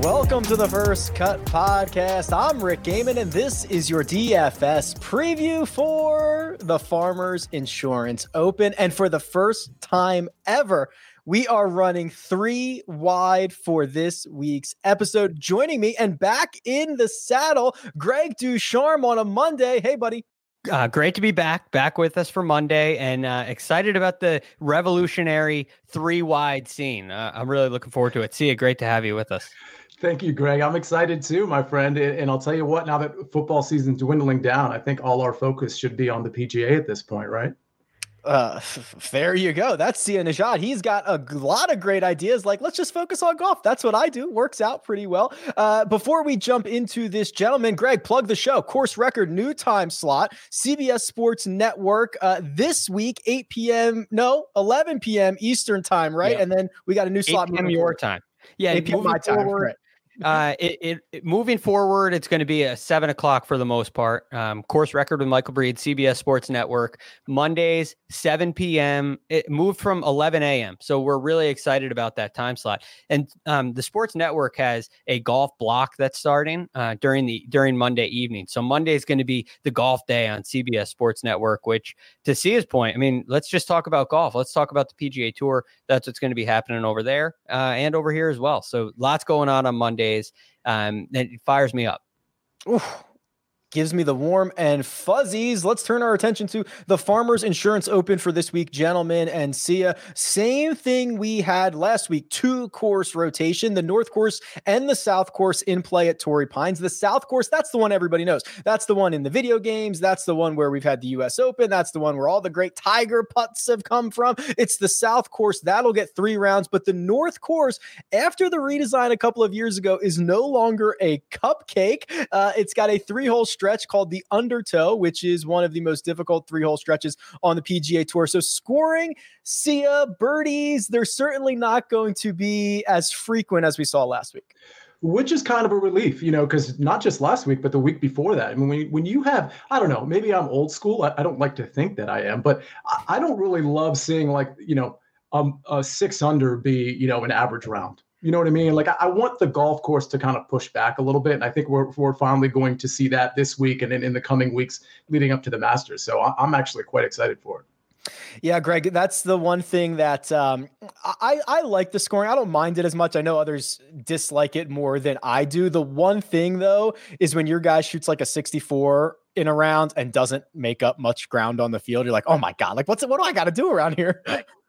Welcome to the First Cut Podcast. I'm Rick Gehman, and this is your DFS preview for the Farmers Insurance Open. And for the first time ever, we are running three wide for this week's episode. Joining me and back in the saddle, Greg DuCharme on a Monday. Hey, buddy. Uh, great to be back, back with us for Monday, and uh, excited about the revolutionary three wide scene. Uh, I'm really looking forward to it. See you. Great to have you with us. Thank you, Greg. I'm excited too, my friend. And I'll tell you what, now that football season's dwindling down, I think all our focus should be on the PGA at this point, right? Uh, there you go. That's Sia Nejad. He's got a lot of great ideas. Like, let's just focus on golf. That's what I do. Works out pretty well. Uh, before we jump into this, gentleman, Greg, plug the show. Course record, new time slot, CBS Sports Network. Uh, this week, 8 p.m. No, 11 p.m. Eastern time, right? And then we got a new slot. 8 p.m. your time. Yeah, 8 p.m. my time. Forward, right uh, it, it, it, moving forward, it's going to be a seven o'clock for the most part. Um, course record with Michael Breed, CBS Sports Network, Mondays, 7 p.m. It moved from 11 a.m. So we're really excited about that time slot. And um, the Sports Network has a golf block that's starting uh, during the during Monday evening. So Monday is going to be the golf day on CBS Sports Network. Which, to Sia's point, I mean, let's just talk about golf. Let's talk about the PGA Tour. That's what's going to be happening over there uh, and over here as well. So lots going on on Monday days. Um, it fires me up. Oof gives me the warm and fuzzies. Let's turn our attention to the Farmers Insurance Open for this week, gentlemen. And see Sia, same thing we had last week two course rotation, the North Course and the South Course in play at Torrey Pines. The South Course, that's the one everybody knows. That's the one in the video games. That's the one where we've had the US Open. That's the one where all the great Tiger putts have come from. It's the South Course. That'll get three rounds. But the North Course, after the redesign a couple of years ago, is no longer a cupcake. Uh, it's got a three hole stretch called the Undertow, which is one of the most difficult three hole stretches on the PGA Tour. So scoring, see Sia, birdies, they're certainly not going to be as frequent as we saw last week which is kind of a relief, you know, because not just last week, but the week before that. I mean, when, when you have, I don't know, maybe I'm old school. I, I don't like to think that I am, but I, I don't really love seeing like, you know, um, a six under be, you know, an average round. You know what I mean? Like I, I, want the golf course to kind of push back a little bit, and I think we're we're finally going to see that this week and in, in the coming weeks leading up to the Masters. So I, I'm actually quite excited for it. Yeah, Greg, that's the one thing that um, I I like the scoring. I don't mind it as much. I know others dislike it more than I do. The one thing though is when your guy shoots like a 64 in a round and doesn't make up much ground on the field, you're like, oh my god, like what's what do I got to do around here?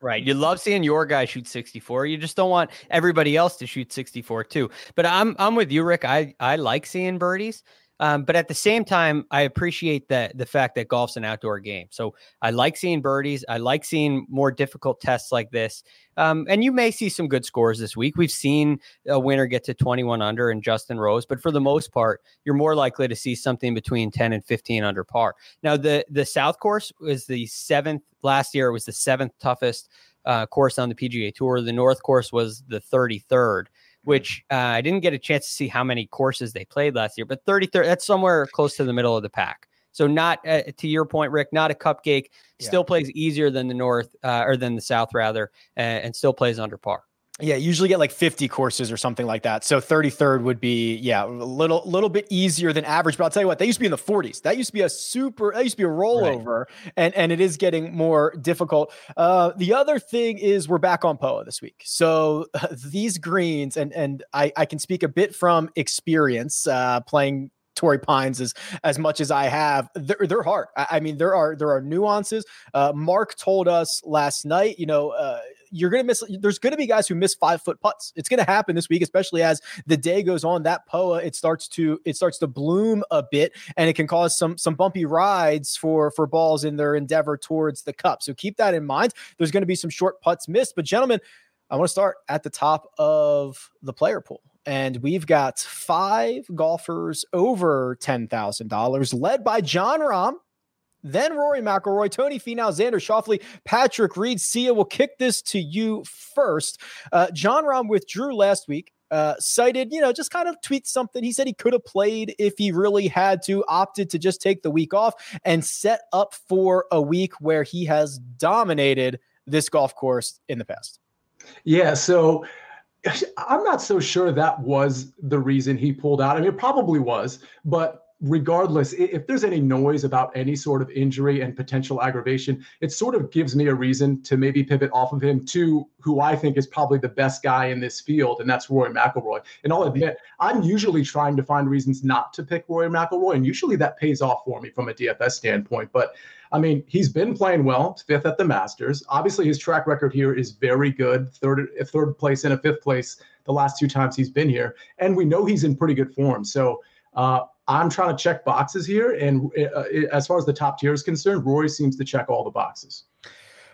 Right. You love seeing your guy shoot 64. You just don't want everybody else to shoot 64 too. But I'm I'm with you, Rick. I I like seeing birdies. Um, but at the same time, I appreciate that the fact that golf's an outdoor game. So I like seeing birdies. I like seeing more difficult tests like this. Um, and you may see some good scores this week. We've seen a winner get to 21 under and Justin Rose, but for the most part, you're more likely to see something between 10 and 15 under par. Now, the the South Course was the seventh last year. It was the seventh toughest uh, course on the PGA Tour. The North Course was the 33rd which uh, I didn't get a chance to see how many courses they played last year, but 33, that's somewhere close to the middle of the pack. So not uh, to your point, Rick, not a cupcake. Still yeah. plays easier than the North uh, or than the South rather, and, and still plays under par. Yeah, usually get like 50 courses or something like that. So 33rd would be yeah, a little little bit easier than average. But I'll tell you what, they used to be in the 40s. That used to be a super. That used to be a rollover, right. and and it is getting more difficult. Uh, the other thing is we're back on POA this week. So uh, these greens, and and I I can speak a bit from experience uh, playing Torrey Pines as as much as I have. They're, they're hard. I, I mean, there are there are nuances. Uh, Mark told us last night. You know, uh, you're going to miss. There's going to be guys who miss five foot putts. It's going to happen this week, especially as the day goes on. That POA it starts to it starts to bloom a bit, and it can cause some some bumpy rides for for balls in their endeavor towards the cup. So keep that in mind. There's going to be some short putts missed, but gentlemen, I want to start at the top of the player pool. And we've got five golfers over $10,000, led by Jon Rahm, then Rory McIlroy, Tony Finau, Xander Schauffele, Patrick Reed. Sia, will kick this to you first. Uh, Jon Rahm withdrew last week. Uh, cited, you know, just kind of tweet something. He said he could have played if he really had to, opted to just take the week off and set up for a week where he has dominated this golf course in the past. Yeah. So I'm not so sure that was the reason he pulled out. I mean, it probably was, but regardless, if there's any noise about any sort of injury and potential aggravation, it sort of gives me a reason to maybe pivot off of him to who I think is probably the best guy in this field, and that's Rory McIlroy. And I'll admit, I'm usually trying to find reasons not to pick Rory McIlroy, and usually that pays off for me from a DFS standpoint. But I mean, he's been playing well, fifth at the Masters. Obviously, his track record here is very good. Third, third place and a fifth place the last two times he's been here, and we know he's in pretty good form. So uh, I'm trying to check boxes here, and uh, as far as the top tier is concerned, Rory seems to check all the boxes.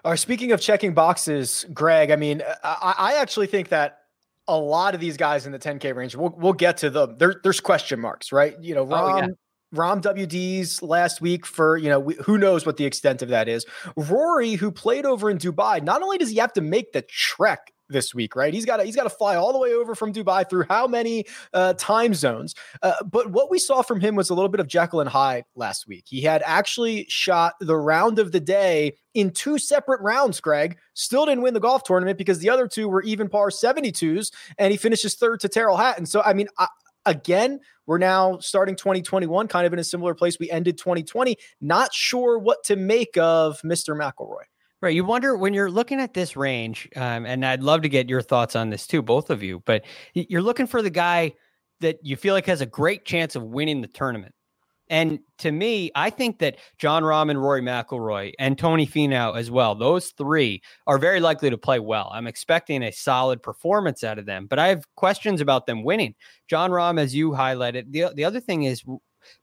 All right, speaking of checking boxes, Greg, I mean, I, I actually think that a lot of these guys in the 10K range, we'll, we'll get to them. There, there's question marks, right? You know, Rahm, oh, yeah. Rahm WDs last week for, you know, who knows what the extent of that is. Rory, who played over in Dubai, not only does he have to make the trek this week, right? He's got to, he's got to fly all the way over from Dubai through how many uh, time zones? Uh, but what we saw from him was a little bit of Jekyll and Hyde last week. He had actually shot the round of the day in two separate rounds. Greg still didn't win the golf tournament because the other two were even par 72s, and he finishes third to Tyrrell Hatton. So I mean, I, again, we're now starting 2021, kind of in a similar place we ended 2020. Not sure what to make of Mr. McIlroy. Right. You wonder when you're looking at this range, um, and I'd love to get your thoughts on this too, both of you, but you're looking for the guy that you feel like has a great chance of winning the tournament. And to me, I think that Jon Rahm and Rory McIlroy and Tony Finau as well, those three are very likely to play well. I'm expecting a solid performance out of them, but I have questions about them winning. Jon Rahm, as you highlighted, the, the other thing is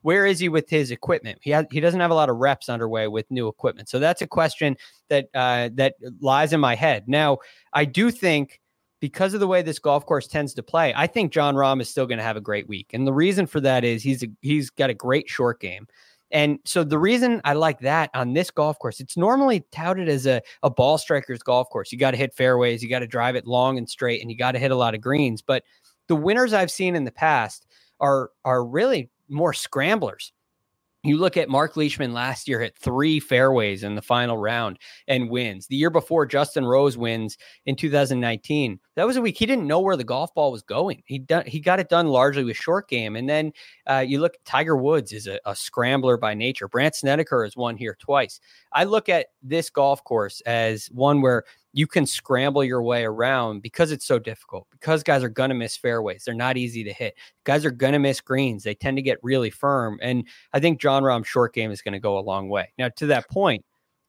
where is he with his equipment? He has, he doesn't have a lot of reps underway with new equipment, so that's a question that uh, that lies in my head. Now, I do think because of the way this golf course tends to play, I think Jon Rahm is still going to have a great week, and the reason for that is he's a, he's got a great short game. And so the reason I like that on this golf course, it's normally touted as a, a ball striker's golf course. You got to hit fairways, you got to drive it long and straight, and you got to hit a lot of greens. But the winners I've seen in the past are are really more scramblers. You look at Mark Leishman last year hit three fairways in the final round and wins. The year before, Justin Rose wins in 2019. That was a week he didn't know where the golf ball was going. He done he got it done largely with short game. And then uh, you look, Tiger Woods is a, a scrambler by nature. Brandt Snedeker has won here twice. I look at this golf course as one where you can scramble your way around because it's so difficult. Because guys are going to miss fairways. They're not easy to hit. Guys are going to miss greens. They tend to get really firm. And I think Jon Rahm's short game is going to go a long way. Now, to that point,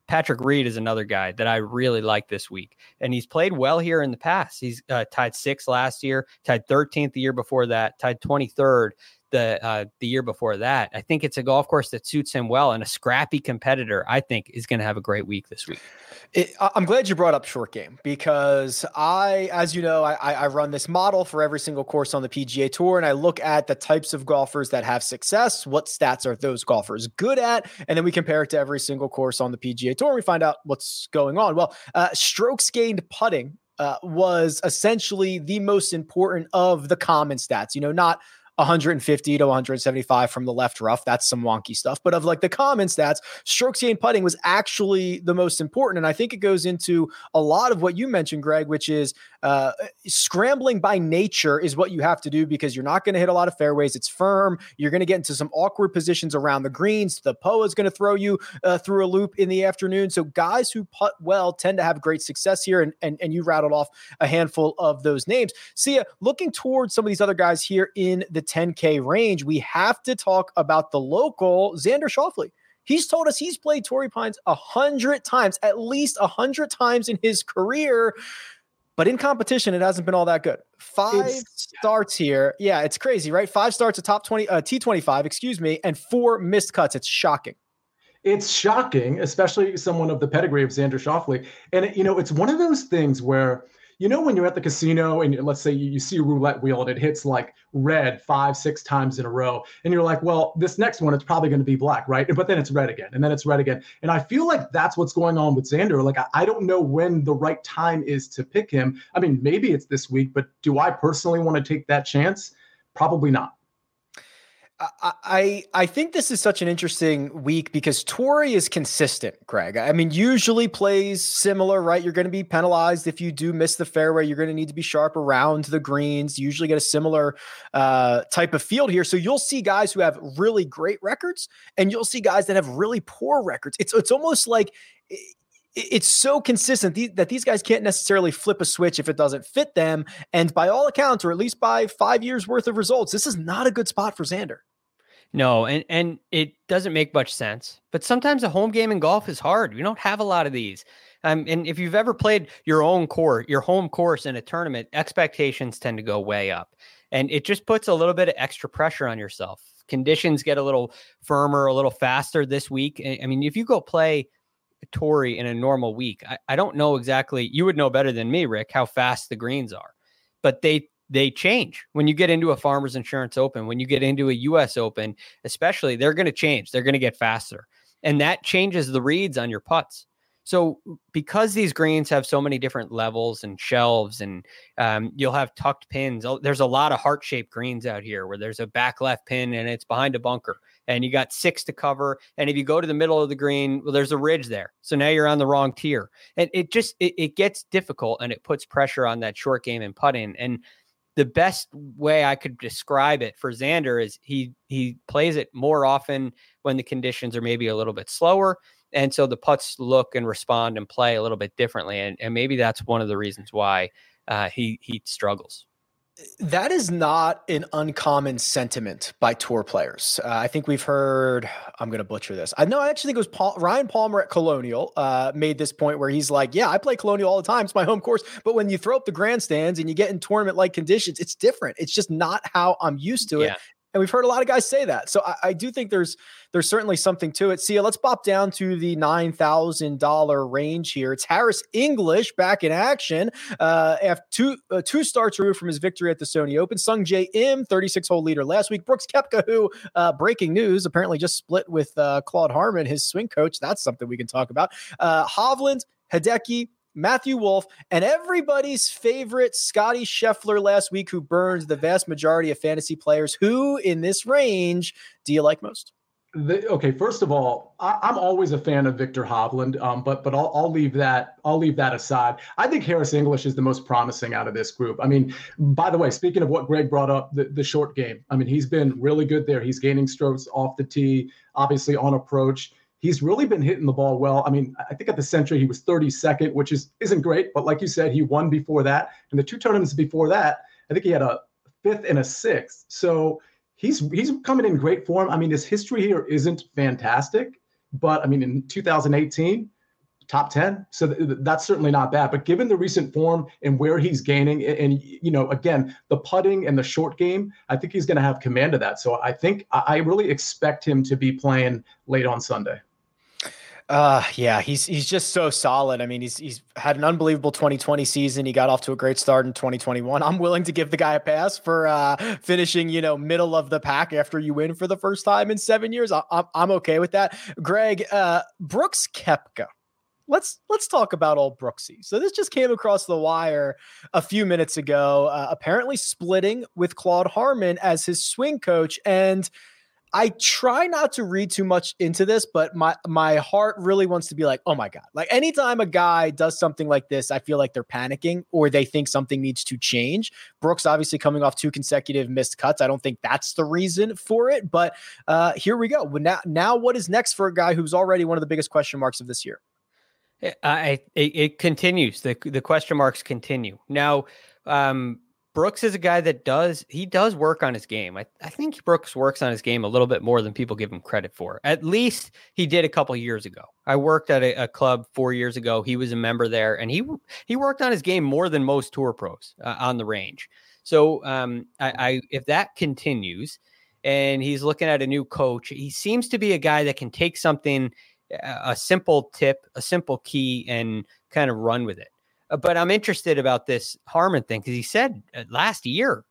Patrick Reed is another guy that I really like this week. And he's played well here in the past. He's uh, tied sixth last year, tied 13th the year before that, tied 23rd the uh, the year before that. I think it's a golf course that suits him well, and a scrappy competitor. I think is going to have a great week this week. It, I'm glad you brought up short game because I, as you know, I, I run this model for every single course on the PGA Tour, and I look at the types of golfers that have success. What stats are those golfers good at, and then we compare it to every single course on the PGA Tour. And we find out what's going on. Well, uh, strokes gained putting uh, was essentially the most important of the common stats. You know, not 150 to 175 from the left rough. That's some wonky stuff. But of like the common stats, strokes gained putting was actually the most important. And I think it goes into a lot of what you mentioned, Greg, which is uh, scrambling by nature is what you have to do because you're not going to hit a lot of fairways. It's firm. You're going to get into some awkward positions around the greens. The POA is going to throw you uh, through a loop in the afternoon. So guys who putt well tend to have great success here. And, and, and you rattled off a handful of those names. Sia, looking towards some of these other guys here in the 10K range, we have to talk about the local Xander Schauffele. He's told us he's played Torrey Pines a hundred times, at least a hundred times in his career. But in competition, it hasn't been all that good. Five it's, starts here. Yeah, it's crazy, right? Five starts, a top 20, uh, T25, excuse me, and four missed cuts. It's shocking. It's shocking, especially someone of the pedigree of Xander Schauffele. And, it, you know, it's one of those things where – you know when you're at the casino and let's say you, see a roulette wheel and it hits like red five six times in a row and you're like well this next one it's probably going to be black right? But then it's red again and then it's red again. And i feel like that's what's going on with xander. Like I don't know when the right time is to pick him. I mean maybe it's this week but do i personally want to take that chance? Probably not I I think this is such an interesting week because Torrey is consistent, Greg. I mean, usually plays similar, right? You're going to be penalized if you do miss the fairway. You're going to need to be sharp around the greens. You usually get a similar uh, type of field here. So you'll see guys who have really great records, and you'll see guys that have really poor records. It's it's almost like it's so consistent that these guys can't necessarily flip a switch if it doesn't fit them. And by all accounts, or at least by five years worth of results, this is not a good spot for Xander. No, and and it doesn't make much sense. But sometimes a home game in golf is hard. We don't have a lot of these. Um, and if you've ever played your own course, your home course in a tournament, expectations tend to go way up, and it just puts a little bit of extra pressure on yourself. Conditions get a little firmer, a little faster this week. I mean, if you go play Torrey in a normal week, I, I don't know exactly. You would know better than me, Rick, how fast the greens are, but they they change when you get into a farmers insurance open when you get into a us open especially they're going to change they're going to get faster and that changes the reads on your putts so because these greens have so many different levels and shelves and um, you'll have tucked pins there's a lot of heart-shaped greens out here where there's a back left pin and it's behind a bunker and you got six to cover and if you go to the middle of the green well there's a ridge there. So now you're on the wrong tier. And it just it, it gets difficult and it puts pressure on that short game and putting and the best way I could describe it for Xander is he he plays it more often when the conditions are maybe a little bit slower. And so the putts look and respond and play a little bit differently. And, and maybe that's one of the reasons why uh, he he struggles that is not an uncommon sentiment by tour players. Uh, I think we've heard. I'm going to butcher this. I know. I actually think it was Paul, Ryan Palmer at Colonial uh, made this point where he's like, "Yeah, I play Colonial all the time. It's my home course. But when you throw up the grandstands and you get in tournament like conditions, it's different. It's just not how I'm used to it. Yeah. And we've heard a lot of guys say that. So I, I, do think there's there's certainly something to it. See, let's pop down to the nine thousand dollar range here. It's Harris English back in action. Uh, after two uh, two starts removed from his victory at the Sony Open. Sung Im, 36 hole leader last week. Brooks Koepka, who uh, breaking news apparently just split with uh, Claude Harmon, his swing coach. That's something we can talk about. Uh, Hovland, Hideki, Matthew Wolff, and everybody's favorite Scottie Scheffler last week, who burned the vast majority of fantasy players. Who in this range do you like most? The, okay, first of all, I, am always a fan of Viktor Hovland, um, but but I'll, I'll leave that I'll leave that aside. I think Harris English is the most promising out of this group. I mean, by the way, speaking of what Greg brought up, the, the short game. I mean, he's been really good there. He's gaining strokes off the tee, obviously on approach he's really been hitting the ball well. I mean, I think at the Sentry he was 32nd, which is isn't great, but like you said, he won before that, and the two tournaments before that, I think he had a fifth and a sixth. So he's he's coming in great form. I mean, his history here isn't fantastic, but I mean, in 2018, top 10. So th- that's certainly not bad. But given the recent form and where he's gaining, and, and you know, again, the putting and the short game, I think he's going to have command of that. So I think I, I really expect him to be playing late on Sunday. Uh yeah, he's he's just so solid. I mean, he's he's had an unbelievable 2020 season. He got off to a great start in 2021. I'm willing to give the guy a pass for uh finishing, you know, middle of the pack after you win for the first time in 7 years. I, am I'm okay with that. Greg, uh Brooks Koepka. Let's let's talk about old Brooksy. So this just came across the wire a few minutes ago. Uh, apparently splitting with Claude Harmon as his swing coach and I try not to read too much into this, but my my heart really wants to be like, oh my god! Like anytime a guy does something like this, I feel like they're panicking or they think something needs to change. Brooks obviously coming off two consecutive missed cuts. I don't think that's the reason for it, but uh, here we go. Now, now what is next for a guy who's already one of the biggest question marks of this year? I it, it continues. the The question marks continue now. Um, Brooks is a guy that does he does work on his game. I, I think Brooks works on his game a little bit more than people give him credit for. At least he did a couple years ago. I worked at a, a, club four years ago. He was a member there, and he he worked on his game more than most tour pros uh, on the range. So um, I, I if that continues, and he's looking at a new coach, he seems to be a guy that can take something, a simple tip, a simple key, and kind of run with it. Uh, but I'm interested about this Harmon thing because he said uh, last year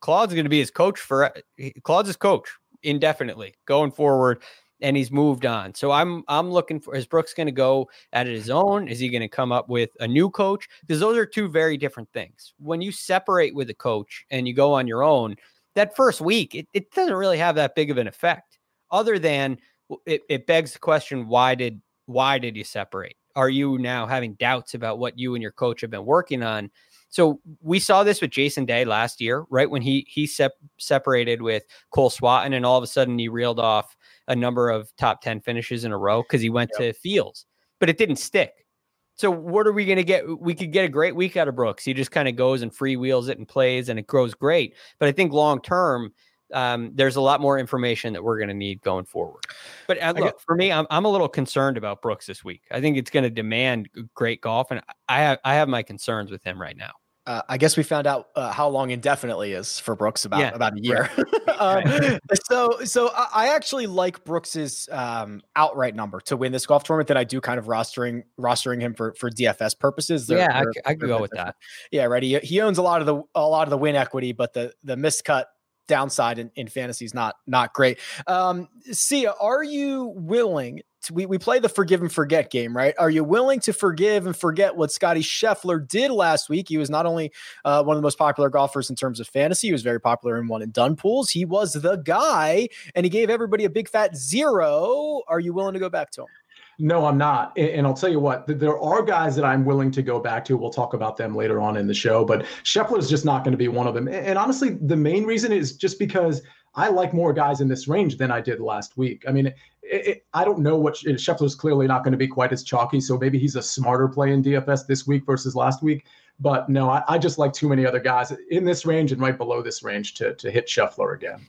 Claude's going to be his coach for uh, Claude's his coach indefinitely going forward, and he's moved on. So I'm I'm looking for is Brooks going to go at it his own? Is he going to come up with a new coach? Because those are two very different things. When you separate with a coach and you go on your own, that first week it, it doesn't really have that big of an effect, other than it, it begs the question: Why did why did you separate? Are you now having doubts about what you and your coach have been working on? So we saw this with Jason Day last year, right when he he sep- separated with Colin Swatton, and all of a sudden he reeled off a number of top ten finishes in a row because he went yep. to Fields, but it didn't stick. So what are we going to get? We could get a great week out of Brooks. He just kind of goes and freewheels it and plays, and it grows great. But I think long term, um, there's a lot more information that we're going to need going forward. But uh, look, for me, I'm, I'm a little concerned about Brooks this week. I think it's going to demand great golf, and I have I have my concerns with him right now. Uh, I guess we found out uh, how long indefinitely is for Brooks about yeah, about a year. Right. um, so so I actually like Brooks's um, outright number to win this golf tournament. That I do kind of rostering rostering him for for DFS purposes. They're, yeah, they're, I, I could go with that. Yeah, right. He, he owns a lot of the a lot of the win equity, but the the miscut downside in, in fantasy is not not great. Um, Sia, are you willing to, we, we play the forgive and forget game, right? Are you willing to forgive and forget what Scottie Scheffler did last week? He was not only uh, one of the most popular golfers in terms of fantasy, he was very popular in one and done pools. He was the guy, and he gave everybody a big fat zero. Are you willing to go back to him? No, I'm not. And I'll tell you what, there are guys that I'm willing to go back to. We'll talk about them later on in the show, but Scheffler is just not going to be one of them. And honestly, the main reason is just because I like more guys in this range than I did last week. I mean, it, it, I don't know what Scheffler's clearly not going to be quite as chalky. So maybe he's a smarter play in DFS this week versus last week. But no, I, I just like too many other guys in this range and right below this range to, to hit Scheffler again.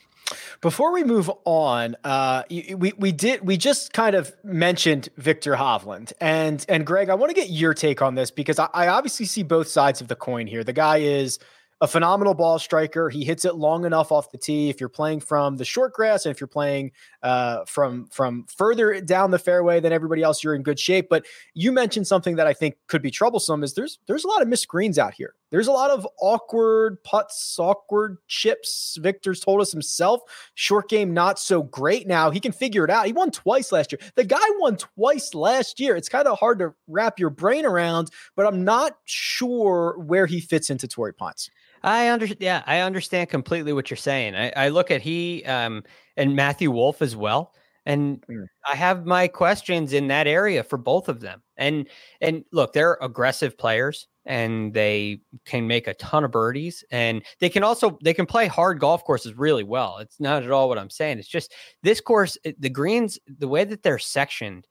Before we move on, uh, we we did we just kind of mentioned Viktor Hovland and and Greg. I want to get your take on this because I, I obviously see both sides of the coin here. The guy is a phenomenal ball striker. He hits it long enough off the tee. If you're playing from the short grass and if you're playing uh, from from further down the fairway than everybody else, you're in good shape. But you mentioned something that I think could be troublesome. Is there's there's a lot of missed greens out here. There's a lot of awkward putts, awkward chips. Viktor's told us himself. Short game not so great now. He can figure it out. He won twice last year. The guy won twice last year. It's kind of hard to wrap your brain around, but I'm not sure where he fits into Torrey Pines. I understand. Yeah, I understand completely what you're saying. I, I look at he um, and Matthew Wolff as well, and mm. I have my questions in that area for both of them. And and look, they're aggressive players, and they can make a ton of birdies, and they can also they can play hard golf courses really well. It's not at all what I'm saying. It's just this course, the greens, the way that they're sectioned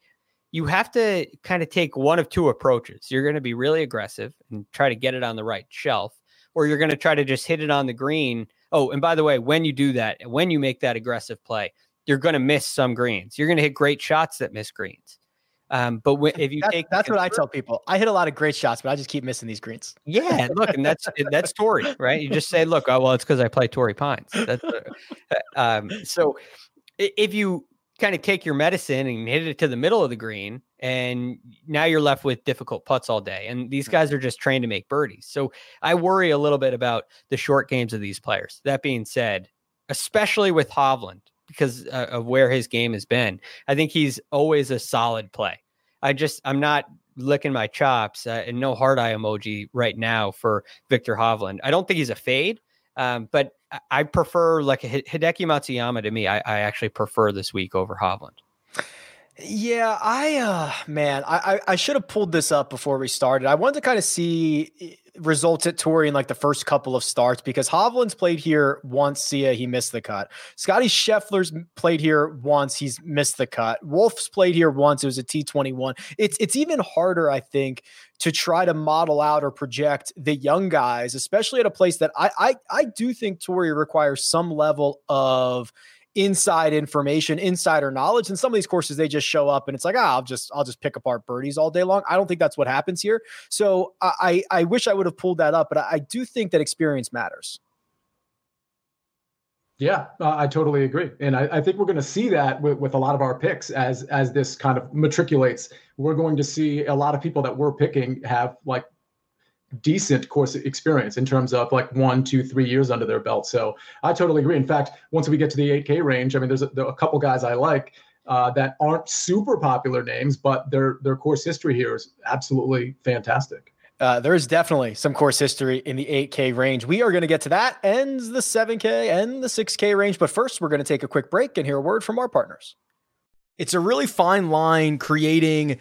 you have to kind of take one of two approaches. You're going to be really aggressive and try to get it on the right shelf, or you're going to try to just hit it on the green. Oh, and by the way, when you do that, when you make that aggressive play, you're going to miss some greens. You're going to hit great shots that miss greens. Um, but when, if you that's, take that's what I tell people. I hit a lot of great shots, but I just keep missing these greens. Yeah, look, and that's that's Torrey, right? You just say, look, oh well, it's because I play Torrey Pines. That's uh, um, so. If you kind of take your medicine and hit it to the middle of the green, and now you're left with difficult putts all day. And these guys are just trained to make birdies. So I worry a little bit about the short games of these players. That being said, especially with Hovland, because uh, of where his game has been, I think he's always a solid play. I just, I'm not licking my chops uh, and no hard eye emoji right now for Viktor Hovland. I don't think he's a fade, um, but I prefer like Hideki Matsuyama to me. I, I actually prefer this week over Hovland. Yeah, I uh man, I I, should have pulled this up before we started. I wanted to kind of see results at Torrey in like the first couple of starts because Hovland's played here once. Sia, he missed the cut. Scottie Scheffler's played here once. He's missed the cut. Wolff's played here once. It was a T21. It's it's even harder, I think, to try to model out or project the young guys, especially at a place that I I, I do think Torrey requires some level of inside information, insider knowledge. And some of these courses, they just show up and it's like, ah, I'll just I'll just pick apart birdies all day long. I don't think that's what happens here. So I I wish I would have pulled that up, but I, do think that experience matters. Yeah, uh, I totally agree, and I, I think we're going to see that with, with a lot of our picks as as this kind of matriculates. We're going to see a lot of people that we're picking have like decent course experience in terms of like one, two, three years under their belt. So I totally agree. In fact, once we get to the 8K range, I mean, there's a, there a couple guys I like uh, that aren't super popular names, but their their course history here is absolutely fantastic. Uh, there is definitely some course history in the 8K range. We are going to get to that, ends the 7K and the 6K range. But first, we're going to take a quick break and hear a word from our partners. It's a really fine line creating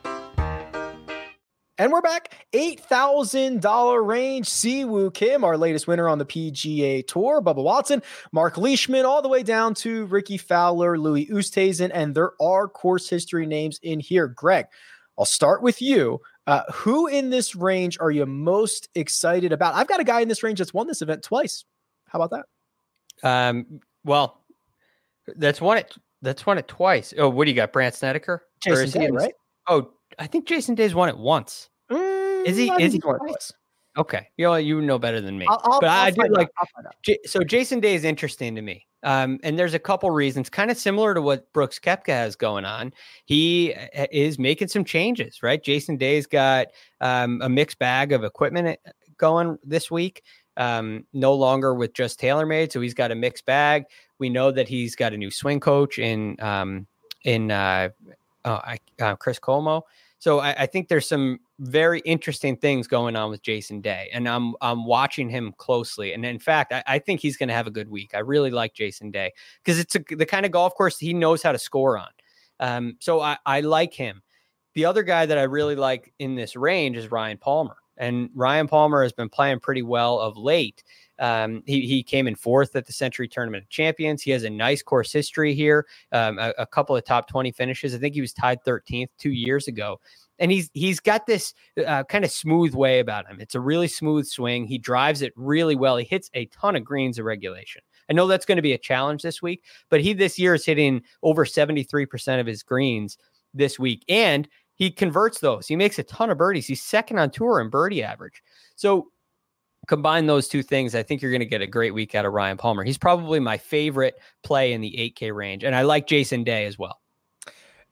And we're back. $8,000 range. Siwoo Kim, our latest winner on the PGA Tour. Bubba Watson, Mark Leishman, all the way down to Rickie Fowler, Louis Oosthuizen. And there are course history names in here. Greg, I'll start with you. Uh, who in this range are you most excited about? I've got a guy in this range that's won this event twice. How about that? Um, well, that's won it. That's won it twice. Oh, what do you got? Brandt Snedeker? Jason Day, right? Oh, I think Jason Day's won it once. Is he? Is he? Twice? Okay, you know you know better than me. I'll, I'll, but I'll I do like. so Jason Day is interesting to me, um, and there's a couple reasons, kind of similar to what Brooks Koepka has going on. He uh, is making some changes, right? Jason Day's got um, a mixed bag of equipment uh, going this week. Um, no longer with just TaylorMade, so he's got a mixed bag. We know that he's got a new swing coach in um, in uh, uh, uh, Chris Como. So I, I, think there's some very interesting things going on with Jason Day, and I'm I'm watching him closely. And in fact, I, I think he's going to have a good week. I really like Jason Day because it's a, the kind of golf course he knows how to score on. Um, so I, I like him. The other guy that I really like in this range is Ryan Palmer, and Ryan Palmer has been playing pretty well of late. Um, he, he came in fourth at the Sentry Tournament of Champions. He has a nice course history here, um, a, a, couple of top 20 finishes. I think he was tied 13th two years ago. And he's he's got this uh, kind of smooth way about him. It's a really smooth swing. He drives it really well. He hits a ton of greens of regulation. I know that's going to be a challenge this week, but he this year is hitting over 73% of his greens this week. And he converts those. He makes a ton of birdies. He's second on tour in birdie average. So combine those two things, I think you're going to get a great week out of Ryan Palmer. He's probably my favorite play in the 8K range, and I like Jason Day as well.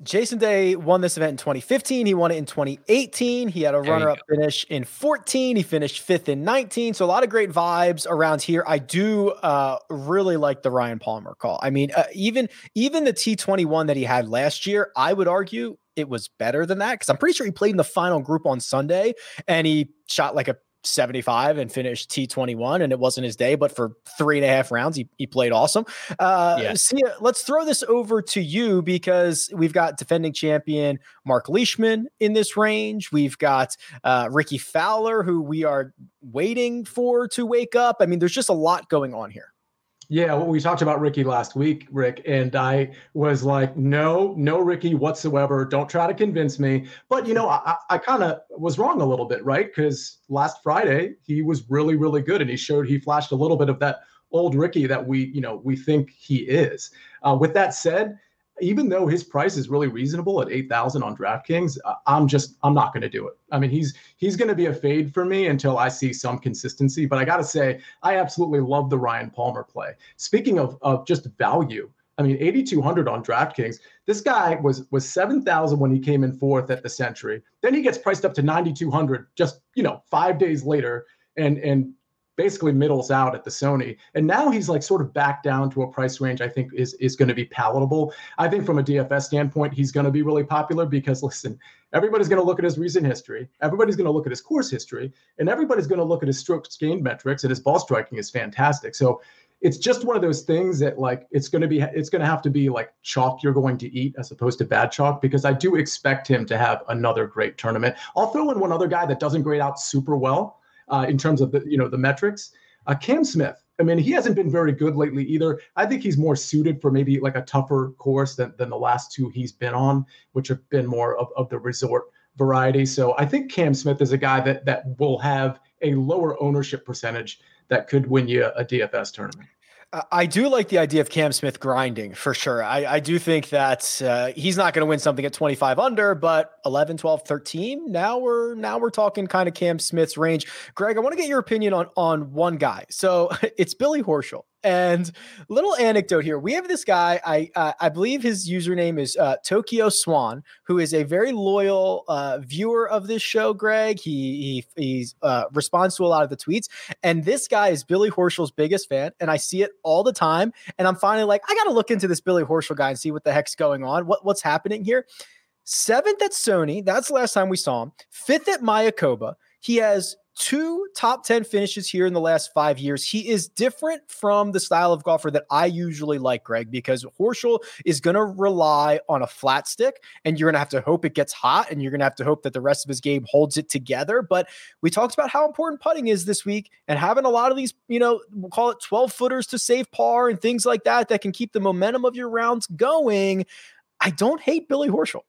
Jason Day won this event in 2015. He won it in 2018. He had a runner up finish in 14. He finished fifth in 19. So a lot of great vibes around here. I do uh, really like the Ryan Palmer call. I mean, uh, even even the T21 that he had last year, I would argue it was better than that because I'm pretty sure he played in the final group on Sunday and he shot like a 75 and finished T21 and it wasn't his day, but for three and a half rounds, he, he played awesome. Uh, yeah. Sia, let's throw this over to you because we've got defending champion Mark Leishman in this range. We've got uh, Rickie Fowler, who we are waiting for to wake up. I mean, there's just a lot going on here. Yeah, well, we talked about Rickie last week, Rick, and I was like, no, no Rickie whatsoever. Don't try to convince me. But, you know, I, I kind of was wrong a little bit, right? Because last Friday, he was really, really good. And he showed, he flashed a little bit of that old Rickie that we, you know, we think he is. Uh, with that said, even though his price is really reasonable at 8000 on DraftKings, uh, I'm just I'm not going to do it. I mean, he's he's going to be a fade for me until I see some consistency, but I got to say I absolutely love the Ryan Palmer play. Speaking of of just value, I mean, 8200 on DraftKings. This guy was was 7000 when he came in fourth at the Sentry. Then he gets priced up to 9200 just, you know, 5 days later and and basically middles out at the Sony. And now he's like sort of back down to a price range I think is is going to be palatable. I think from a DFS standpoint, he's going to be really popular because listen, everybody's going to look at his recent history, everybody's going to look at his course history, and everybody's going to look at his strokes gained metrics and his ball striking is fantastic. So it's just one of those things that like it's going to be it's going to have to be like chalk you're going to eat as opposed to bad chalk because I do expect him to have another great tournament. I'll throw in one other guy that doesn't grade out super well uh, in terms of the you know the metrics. Uh, Cam Smith, I mean, he hasn't been very good lately either. I think he's more suited for maybe like a tougher course than, than the last two he's been on, which have been more of, of the resort variety. So I think Cam Smith is a guy that that will have a lower ownership percentage that could win you a DFS tournament. I do like the idea of Cam Smith grinding for sure. I, I do think that uh, he's not going to win something at 25 under, but 11, 12, 13. Now we're now we're talking kind of Cam Smith's range. Greg, I want to get your opinion on on one guy. So it's Billy Horschel. And little anecdote here: we have this guy. I uh, I believe his username is uh, Tokyo Swan, who is a very loyal uh, viewer of this show. Greg, he he he's uh, responds to a lot of the tweets, and this guy is Billy Horschel's biggest fan, and I see it all the time. And I'm finally like, I got to look into this Billy Horschel guy and see what the heck's going on. What what's happening here? Seventh at Sony. That's the last time we saw him. Fifth at Mayakoba. He has two top 10 finishes here in the last five years. He is different from the style of golfer that I usually like, Greg, because Horschel is going to rely on a flat stick and you're going to have to hope it gets hot and you're going to have to hope that the rest of his game holds it together. But we talked about how important putting is this week and having a lot of these, you know, we'll call it 12 footers to save par and things like that that can keep the momentum of your rounds going. I don't hate Billy Horschel.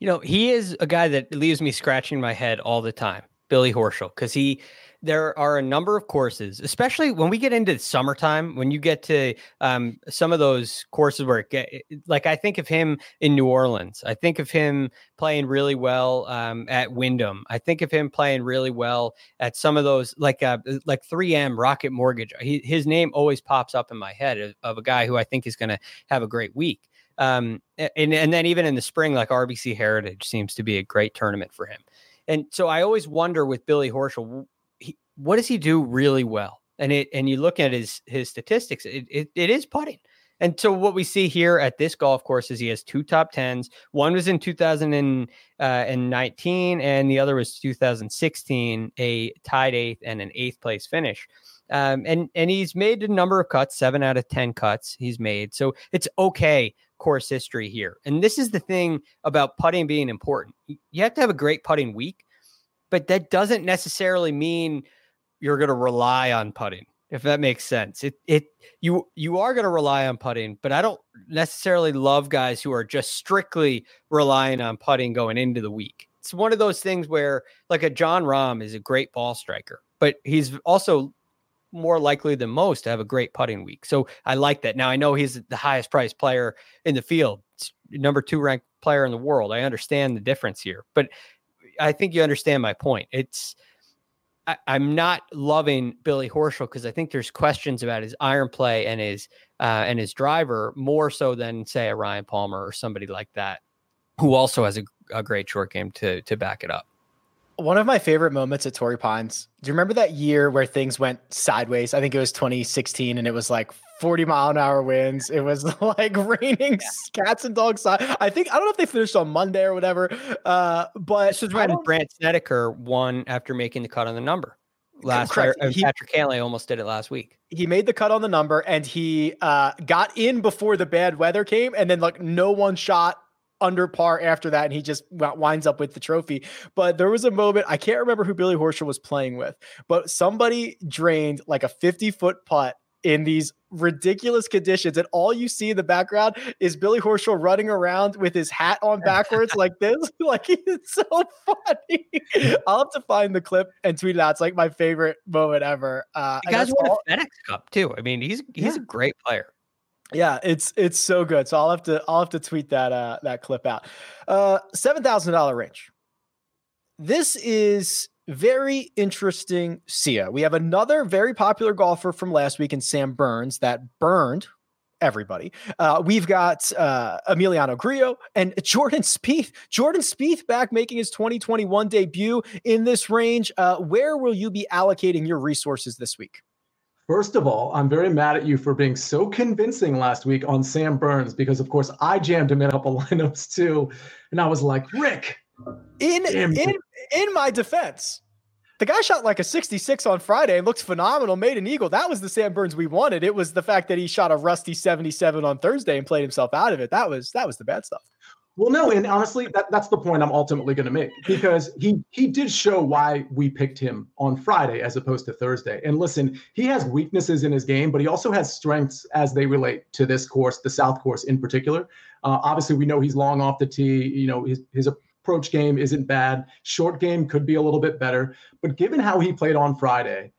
You know, he is a guy that leaves me scratching my head all the time Billy Horschel because he there are a number of courses, especially when we get into summertime, when you get to um, some of those courses where it get like I think of him in New Orleans. I think of him playing really well um, at Wyndham. I think of him playing really well at some of those like uh, like 3M Rocket Mortgage. He, his name always pops up in my head of, of a guy who I think is going to have a great week. Um, and and then even in the spring, like RBC Heritage seems to be a great tournament for him. And so I always wonder with Billy Horschel, he, what does he do really well? And it and you look at his his statistics, it, it, it is putting. And so what we see here at this golf course is he has two top tens. One was in 2019 uh, and the other was 2016, a tied eighth and an eighth place finish. Um, and and he's made a number of cuts, seven out of ten cuts he's made. So it's okay course history here. And this is the thing about putting being important. You have to have a great putting week, but that doesn't necessarily mean you're going to rely on putting. If that makes sense. It it you you are going to rely on putting, but I don't necessarily love guys who are just strictly relying on putting going into the week. It's one of those things where like a Jon Rahm is a great ball striker, but he's also more likely than most to have a great putting week. So I like that. Now I know he's the highest priced player in the field, number two ranked player in the world. I understand the difference here, but I think you understand my point. It's I, am not loving Billy Horschel because I think there's questions about his iron play and his uh, and his driver more so than say a Ryan Palmer or somebody like that. who also has a, a great short game to to back it up. One of my favorite moments at Torrey Pines. Do you remember that year where things went sideways? I think it was 2016, and it was like 40 mile an hour winds. It was like raining yeah. cats and dogs. I think I don't know if they finished on Monday or whatever. Uh, but this was when Brandt Snedeker won after making the cut on the number last year. He, Patrick Cantlay almost did it last week. He made the cut on the number and he uh, got in before the bad weather came, and then like no one shot under par after that, and he just winds up with the trophy. But there was a moment I can't remember who Billy Horschel was playing with, but somebody drained like a 50 foot putt in these ridiculous conditions. And all you see in the background is Billy Horschel running around with his hat on backwards like this. Like it's so funny. I'll have to find the clip and tweet it out. It's like my favorite moment ever. Uh, you guys won all- a FedEx Cup too. I mean, he's he's yeah. a great player. Yeah, it's it's so good. So I'll have to I'll have to tweet that uh that clip out. Uh seven thousand dollar range. This is very interesting Sia. We have another very popular golfer from last week in Sam Burns that burned everybody. Uh, we've got uh, Emiliano Grillo and Jordan Spieth. Jordan Spieth back making his 2021 debut in this range. Uh, where will you be allocating your resources this week? First of all, I'm very mad at you for being so convincing last week on Sam Burns because, of course, I jammed him in a couple lineups too, and I was like, Rick, in in in my defense, the guy shot like a 66 on Friday and looked phenomenal, made an eagle. That was the Sam Burns we wanted. It was the fact that he shot a rusty 77 on Thursday and played himself out of it. That was that was the bad stuff. Well, no, and honestly, that, that's the point I'm ultimately going to make because he he did show why we picked him on Friday as opposed to Thursday. And listen, he has weaknesses in his game, but he also has strengths as they relate to this course, the South course in particular. Uh, obviously, we know he's long off the tee. You know, his his approach game isn't bad. Short game could be a little bit better. But given how he played on Friday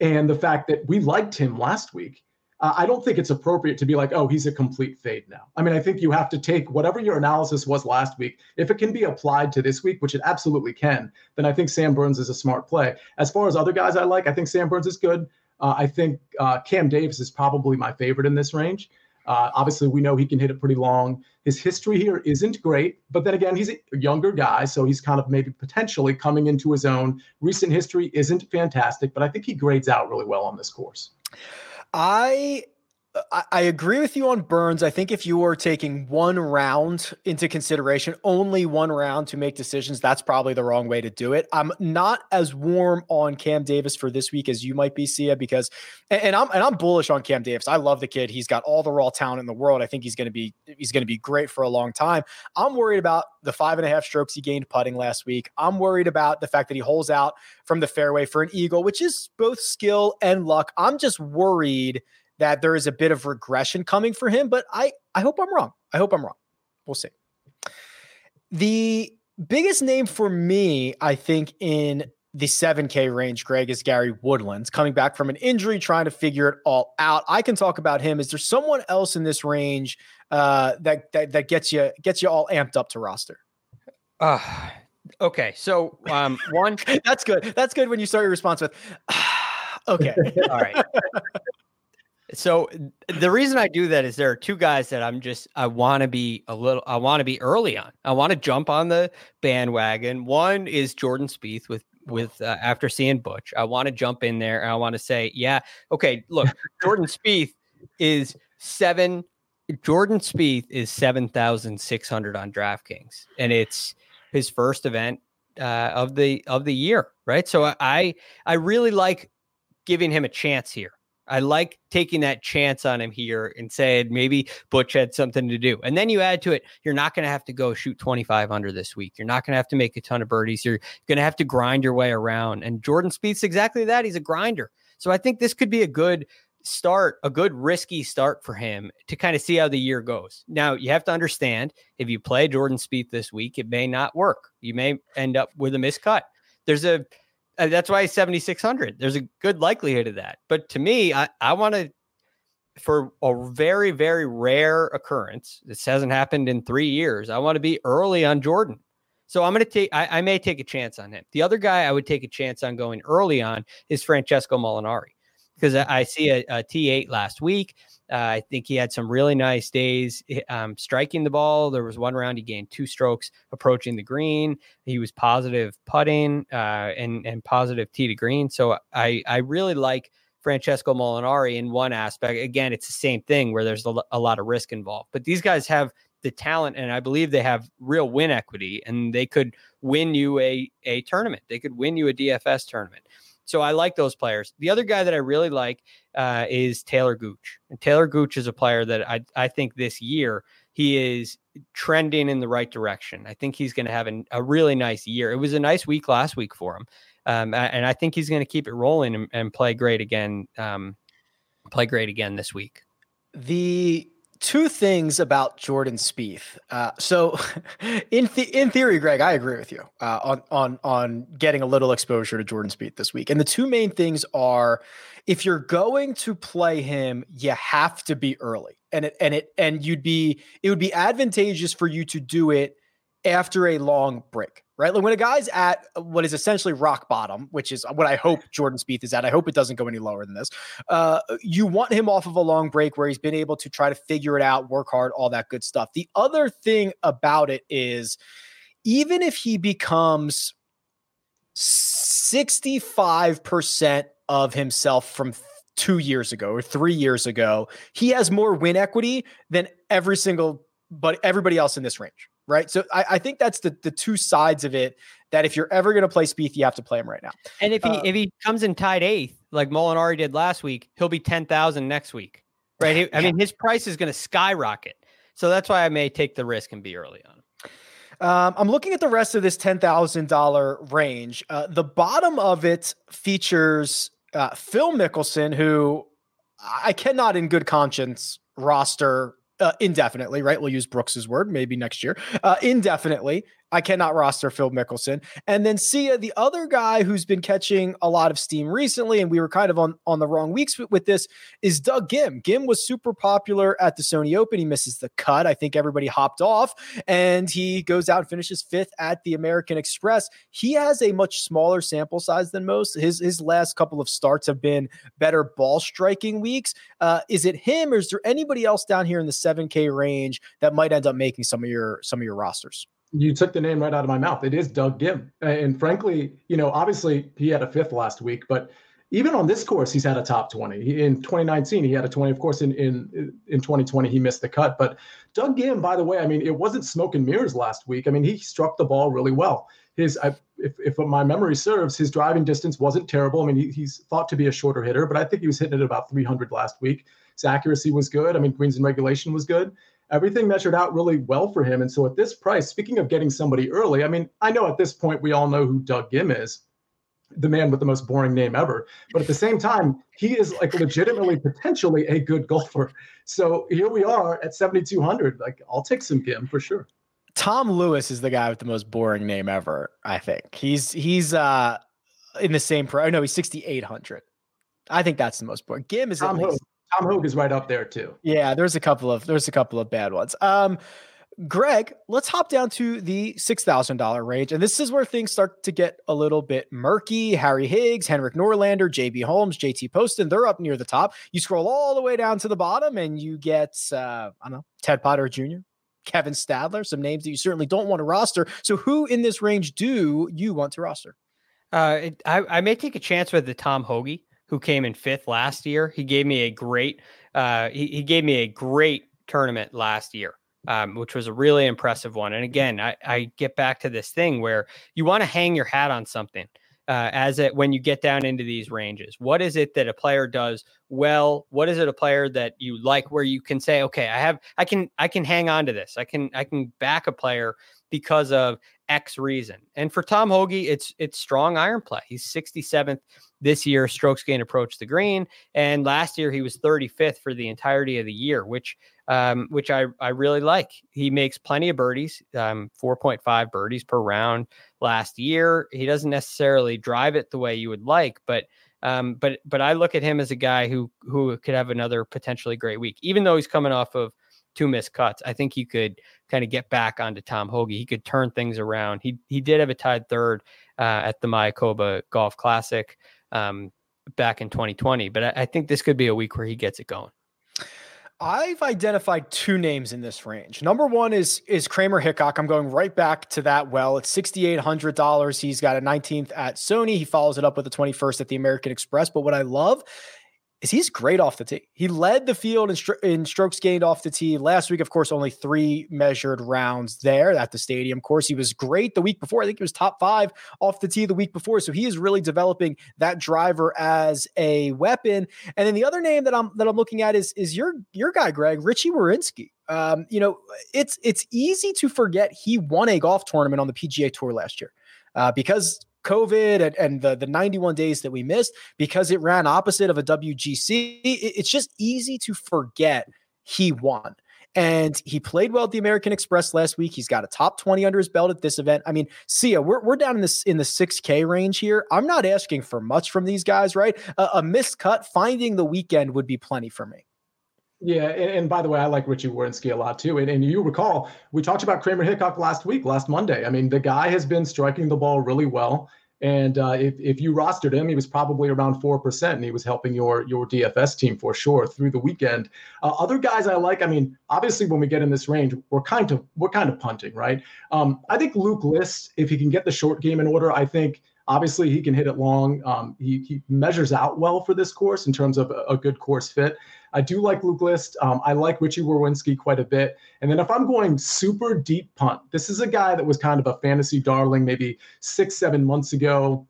and the fact that we liked him last week, uh, I don't think it's appropriate to be like, oh, he's a complete fade now. I mean, I think you have to take whatever your analysis was last week. If it can be applied to this week, which it absolutely can, then I think Sam Burns is a smart play. As far as other guys I like, I think Sam Burns is good. Uh, I think uh, Cam Davis is probably my favorite in this range. Uh, obviously, we know he can hit it pretty long. His history here isn't great, but then again, he's a younger guy, so he's kind of maybe potentially coming into his own. Recent history isn't fantastic, but I think he grades out really well on this course. I I, agree with you on Burns. I think if you are taking one round into consideration, only one round to make decisions, that's probably the wrong way to do it. I'm not as warm on Cam Davis for this week as you might be, Sia, because and, I'm and I'm bullish on Cam Davis. I love the kid. He's got all the raw talent in the world. I think he's gonna be he's gonna be great for a long time. I'm worried about the five and a half strokes he gained putting last week. I'm worried about the fact that he holds out from the fairway for an eagle, which is both skill and luck. I'm just worried that there is a bit of regression coming for him, but I I hope I'm wrong. I hope I'm wrong. We'll see. The biggest name for me, I think, in the 7K range, Greg, is Gary Woodland's coming back from an injury, trying to figure it all out. I can talk about him. Is there someone else in this range uh, that, that that gets you gets you all amped up to roster? Uh, okay. So um, one that's good. That's good when you start your response with okay. all right. So the reason I do that is there are two guys that I'm just I want to be a little I want to be early on. I want to jump on the bandwagon. One is Jordan Spieth with with uh, after seeing Butch. I want to jump in there and I want to say, yeah, okay, look, Jordan Spieth is 7 Jordan Spieth is 7,600 on DraftKings and it's his first event uh, of the of the year, right? So I I really like giving him a chance here. I like taking that chance on him here and saying maybe Butch had something to do. And then you add to it, you're not going to have to go shoot 25 under this week. You're not going to have to make a ton of birdies. You're going to have to grind your way around. And Jordan Spieth's exactly that. He's a grinder. So I think this could be a good start, a good risky start for him to kind of see how the year goes. Now, you have to understand if you play Jordan Spieth this week, it may not work. You may end up with a miscut. There's a uh, that's why 7600 there's a good likelihood of that. But to me i, I want to for a very very rare occurrence this hasn't happened in three years i want to be early on jordan. So i'm going to take I, I, may take a chance on him. The other guy i would take a chance on going early on is francesco molinari because I, see a a T8 last week. Uh, I think he had some really nice days um, striking the ball. There was one round he gained two strokes approaching the green. He was positive putting uh, and and positive tee to green. So I I really like Francesco Molinari in one aspect. Again, it's the same thing where there's a, a lot of risk involved. But these guys have the talent and I believe they have real win equity and they could win you a a tournament. They could win you a DFS tournament. So I like those players. The other guy that I really like uh, is Taylor Gooch. And Taylor Gooch is a player that I I think this year he is trending in the right direction. I think he's going to have an, a really nice year. It was a nice week last week for him, um, and I think he's going to keep it rolling and, and play great again. Um, play great again this week. The two things about Jordan Spieth. Uh, so, in in theory, Greg, I agree with you uh, on on on getting a little exposure to Jordan Spieth this week. And the two main things are, if you're going to play him, you have to be early, and it and it and you'd be it would be advantageous for you to do it after a long break right? Like when a guy's at what is essentially rock bottom, which is what I hope Jordan Spieth is at. I hope it doesn't go any lower than this. Uh, you want him off of a long break where he's been able to try to figure it out, work hard, all that good stuff. The other thing about it is, even if he becomes sixty-five percent of himself from two years ago or three years ago, he has more win equity than every single but everybody else in this range right? So I, I, think that's the the two sides of it. That if you're ever going to play Spieth, you have to play him right now. And if he uh, if he comes in tied eighth, like Molinari did last week, he'll be ten thousand next week, right? He, I mean, his price is going to skyrocket. So that's why I may take the risk and be early on. Um, I'm looking at the rest of this ten thousand dollar range. Uh, the bottom of it features uh, Phil Mickelson, who I cannot, in good conscience, roster uh, indefinitely, right? We'll use Brooks's word, maybe next year, uh, indefinitely I cannot roster Phil Mickelson. And then Sia, the other guy who's been catching a lot of steam recently, and we were kind of on, on the wrong weeks with, with this, is Doug Ghim. Ghim was super popular at the Sony Open. He misses the cut. I think everybody hopped off, and he goes out and finishes fifth at the American Express. He has a much smaller sample size than most. His his last couple of starts have been better ball striking weeks. Uh, is it him, or is there anybody else down here in the 7K range that might end up making some of your some of your rosters? You took the name right out of my mouth. It is Doug Ghim. And frankly, you know, obviously he had a fifth last week, but even on this course, he's had a top 20. in 2019, he had a 20. Of course, in, in in 2020, he missed the cut. But Doug Ghim, by the way, I mean, it wasn't smoke and mirrors last week. I mean, he struck the ball really well. His, I, if, if my memory serves, his driving distance wasn't terrible. I mean, he, he's thought to be a shorter hitter, but I think he was hitting it about 300 last week. His accuracy was good. I mean, greens and regulation was good everything measured out really well for him. And so at this price, speaking of getting somebody early, I mean, I know at this point we all know who Doug Ghim is, the man with the most boring name ever. But at the same time, he is like legitimately potentially a good golfer. So here we are at 7,200. Like I'll take some Ghim for sure. Tom Lewis is the guy with the most boring name ever. I think he's he's uh in the same pro. No, he's 6,800. I think that's the most boring. Ghim is Tom at least. Tom Hoge is right up there too. Yeah, there's a couple of there's a couple of bad ones. Um, Greg, let's hop down to the six thousand dollar range, and this is where things start to get a little bit murky. Harry Higgs, Henrik Norlander, JB Holmes, JT Poston, they're up near the top. You scroll all the way down to the bottom, and you get uh, I don't know Ted Potter Jr., Kevin Stadler, some names that you certainly don't want to roster. So, who in this range do you want to roster? Uh, it, I, I may take a chance with the Tom Hoge who came in fifth last year. He gave me a great uh, he, he gave me a great tournament last year. Um, which was a really impressive one. And again, I, I get back to this thing where you want to hang your hat on something uh, as it when you get down into these ranges. What is it that a player does well? What is it a player that you like where you can say, okay, I have I can I can hang on to this. I can I can back a player because of X reason. And for Tom Hoge, it's it's strong iron play. He's 67th this year, strokes gain approach the green, and last year he was 35th for the entirety of the year, which um, which I I really like. He makes plenty of birdies, um, 4.5 birdies per round last year. He doesn't necessarily drive it the way you would like, but um, but but I look at him as a guy who who could have another potentially great week, even though he's coming off of two missed cuts. I think he could kind of get back onto Tom Hoge. He could turn things around. He he did have a tied third uh, at the Mayakoba Golf Classic. Um, back in 2020. But I, I think this could be a week where he gets it going. I've identified two names in this range. Number one is is Kramer Hickok. I'm going right back to that well. It's sixty eight hundred dollars. He's got a 19th at Sony. He follows it up with a 21st at the American Express. But what I love is he's great off the tee. He led the field in, stro- in, strokes gained off the tee last week. Of course, only three measured rounds there at the stadium. Of course, he was great the week before. I think he was top five off the tee the week before. So he is really developing that driver as a weapon. And then the other name that I'm that I'm looking at is is your your guy, Greg Richie Werenski. Um, you know, it's it's easy to forget he won a golf tournament on the PGA Tour last year uh, because COVID and, and the, the 91 days that we missed because it ran opposite of a WGC. It's just easy to forget he won. And he played well at the American Express last week. He's got a top 20 under his belt at this event. I mean, Sia, we're, we're down in this in the 6K range here. I'm not asking for much from these guys, right? A, a finding the weekend would be plenty for me. Yeah, and, and, by the way, I like Richie Werenski a lot too. And, and you recall we talked about Kramer Hickok last week, last Monday. I mean, the guy has been striking the ball really well. And uh, if, if you rostered him, he was probably around four percent, and he was helping your your DFS team for sure through the weekend. Uh, other guys I like. I mean, obviously, when we get in this range, we're kind of we're kind of punting, right? Um, I think Luke List, if he can get the short game in order, I think Obviously, he can hit it long. Um, he, he measures out well for this course in terms of a, a good course fit. I do like Luke List. Um, I like Richie Werenski quite a bit. And then if I'm going super deep punt, this is a guy that was kind of a fantasy darling maybe six, seven months ago.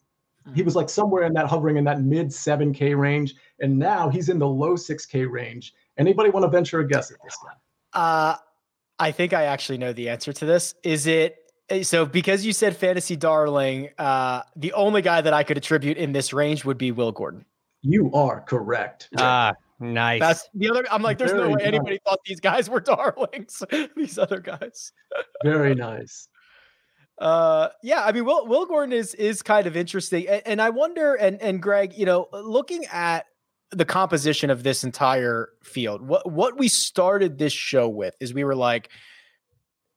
He was like somewhere in that hovering in that mid 7K range. And now he's in the low 6K range. Anybody want to venture a guess at this guy? Uh, I think I actually know the answer to this. Is it so because you said fantasy darling, uh, the only guy that I could attribute in this range would be Will Gordon. You are correct. Ah, nice. That's the other. I'm like, there's Very no way nice. anybody thought these guys were darlings. these other guys. Very nice. Uh, yeah, I mean, Will Will Gordon is is kind of interesting, and, and I wonder, and and Greg, you know, looking at the composition of this entire field, what what we started this show with is we were like,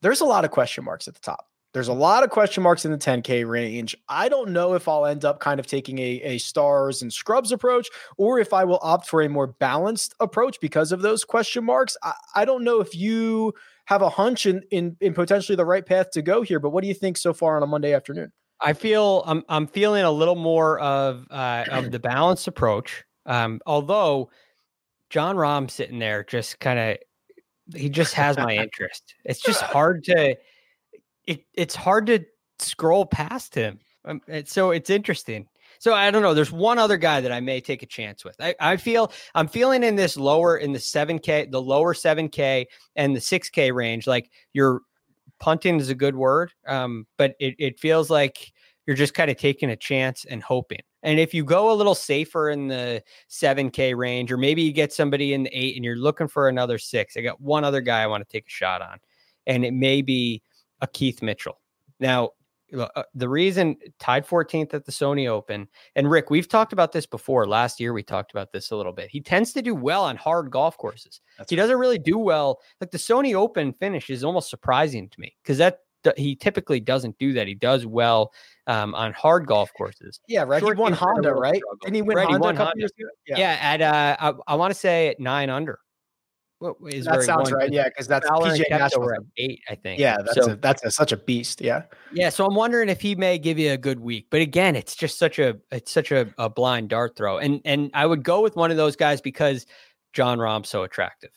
there's a lot of question marks at the top. There's a lot of question marks in the 10K range. I don't know if I'll end up kind of taking a, a stars and scrubs approach or if I will opt for a more balanced approach because of those question marks. I, I don't know if you have a hunch in, in, in potentially the right path to go here, but what do you think so far on a Monday afternoon? I feel I'm I'm feeling a little more of uh, of the balanced approach. Um, although Jon Rahm sitting there just kind of he just has my interest. It's just hard to it, it's hard to scroll past him. Um, it, so it's interesting. So I don't know. There's one other guy that I may take a chance with. I, I feel I'm feeling in this lower in the 7K, the lower 7K and the 6K range. Like you're punting is a good word. Um, but it, it feels like you're just kind of taking a chance and hoping. And if you go a little safer in the 7K range, or maybe you get somebody in the eight and you're looking for another six, I got one other guy I want to take a shot on. And it may be a Keith Mitchell. Now, uh, the reason tied 14th at the Sony Open, and Rick, we've talked about this before. Last year, we talked about this a little bit. He tends to do well on hard golf courses. That's he right. doesn't really do well. Like the Sony Open finish is almost surprising to me because that he typically doesn't do that. He does well um, on hard golf courses. Yeah, right. Short he won Honda, right? Didn't he win right, Honda? He won Honda. Yeah. yeah. at uh, I, I want to say at nine under. What is that sounds right? Yeah, because that's PGA National at eight, I think. Yeah, that's so, a, that's a, such a beast. Yeah, yeah. So I'm wondering if he may give you a good week, but again, it's just such a it's such a, a blind dart throw, and and I would go with one of those guys because Jon Rahm's so attractive.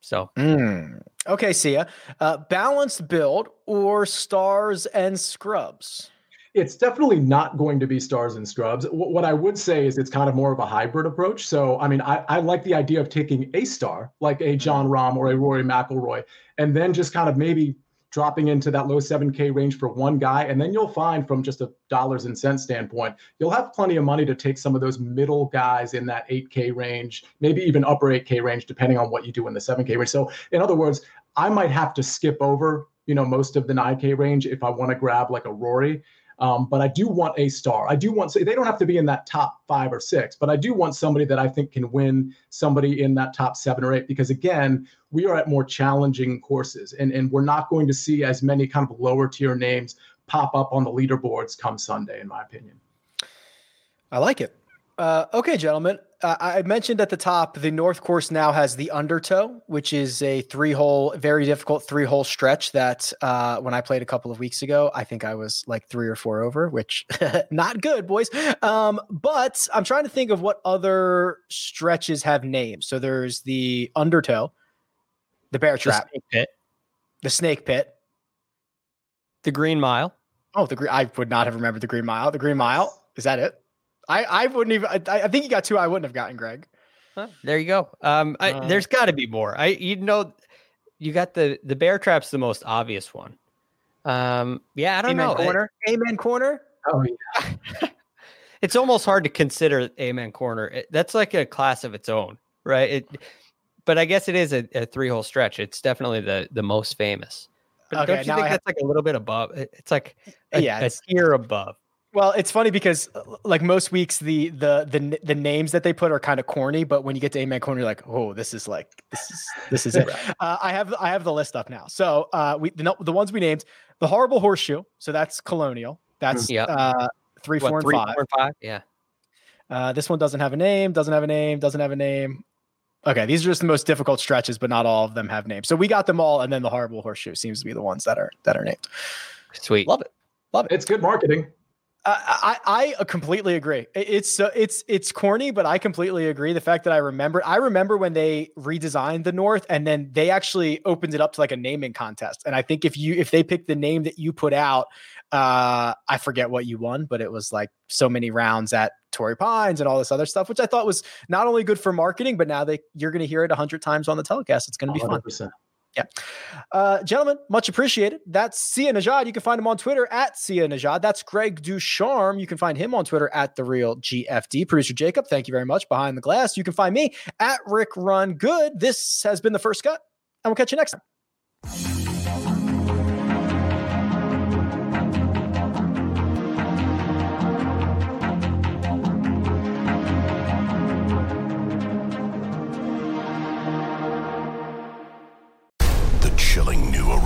So mm. okay, Sia. Uh, balanced build or stars and scrubs it's definitely not going to be stars and scrubs. what I would say is it's kind of more of a hybrid approach. So, I mean, I, I like the idea of taking a star like a Jon mm-hmm. Rahm or a Rory McIlroy, and then just kind of maybe dropping into that low 7K range for one guy. And then you'll find from just a dollars and cents standpoint, you'll have plenty of money to take some of those middle guys in that 8K range, maybe even upper 8K range, depending on what you do in the 7K range. So, in other words, I might have to skip over, you know, most of the 9K range if I want to grab like a Rory. Um, but I do want a star. I do want say, they don't have to be in that top five or six, but I do want somebody that I think can win somebody in that top seven or eight because again, we are at more challenging courses and, and we're not going to see as many kind of lower tier names pop up on the leaderboards come Sunday, in my opinion. I like it. Uh, okay, gentlemen. Uh, I mentioned at the top the North Course now has the Undertow, which is a three-hole, very difficult three-hole stretch. That uh, when I played a couple of weeks ago, I think I was like three or four over, which not good, boys. Um, but I'm trying to think of what other stretches have names. So there's the Undertow, the Bear Trap, the Snake Pit, the Snake Pit, the Green Mile. Oh, the Green. I would not have remembered the Green Mile. The Green Mile is that it? I, I wouldn't even. I, I think you got two. I wouldn't have gotten Greg. Huh, there you go. Um, I, uh, there's got to be more. I you know, you got the the bear trap's the most obvious one. Um, yeah, I don't Amen know. Corner, I, Amen Corner. Oh yeah. it's almost hard to consider Amen Corner. It, that's like a class of its own, right? It, but I guess it is a, a three hole stretch. It's definitely the the most famous. But okay, don't you think I that's have... like a little bit above? It's like a, yeah, a tier above. Well, it's funny because uh, like most weeks, the the the the names that they put are kind of corny, but when you get to Amen Corner, you're like, oh, this is like this is this is it. Uh, I have I have the list up now. So uh, we the, the ones we named the horrible horseshoe. So that's colonial. That's yep. uh, three, what, four, and three, five. Four and five. Yeah. Uh, this one doesn't have a name. Doesn't have a name. Doesn't have a name. Okay, these are just the most difficult stretches, but not all of them have names. So we got them all, and then the horrible horseshoe seems to be the ones that are that are named. Sweet, love it, love it. It's good marketing. I, I completely agree. It's uh, it's it's corny, but I completely agree. The fact that I remember, I remember when they redesigned the North, and then they actually opened it up to like a naming contest. And I think if you if they picked the name that you put out, uh, I forget what you won, but it was like so many rounds at Torrey Pines and all this other stuff, which I thought was not only good for marketing, but now they you're going to hear it a hundred times on the telecast. It's going to be 100%. fun. Yeah. Uh, gentlemen, much appreciated. That's Sia Nejad. You can find him on Twitter at Sia Nejad. That's Greg DuCharme. You can find him on Twitter at The Real GFD. Producer Jacob, thank you very much. Behind the glass, you can find me at Rick Run Good. This has been the first cut, and we'll catch you next time.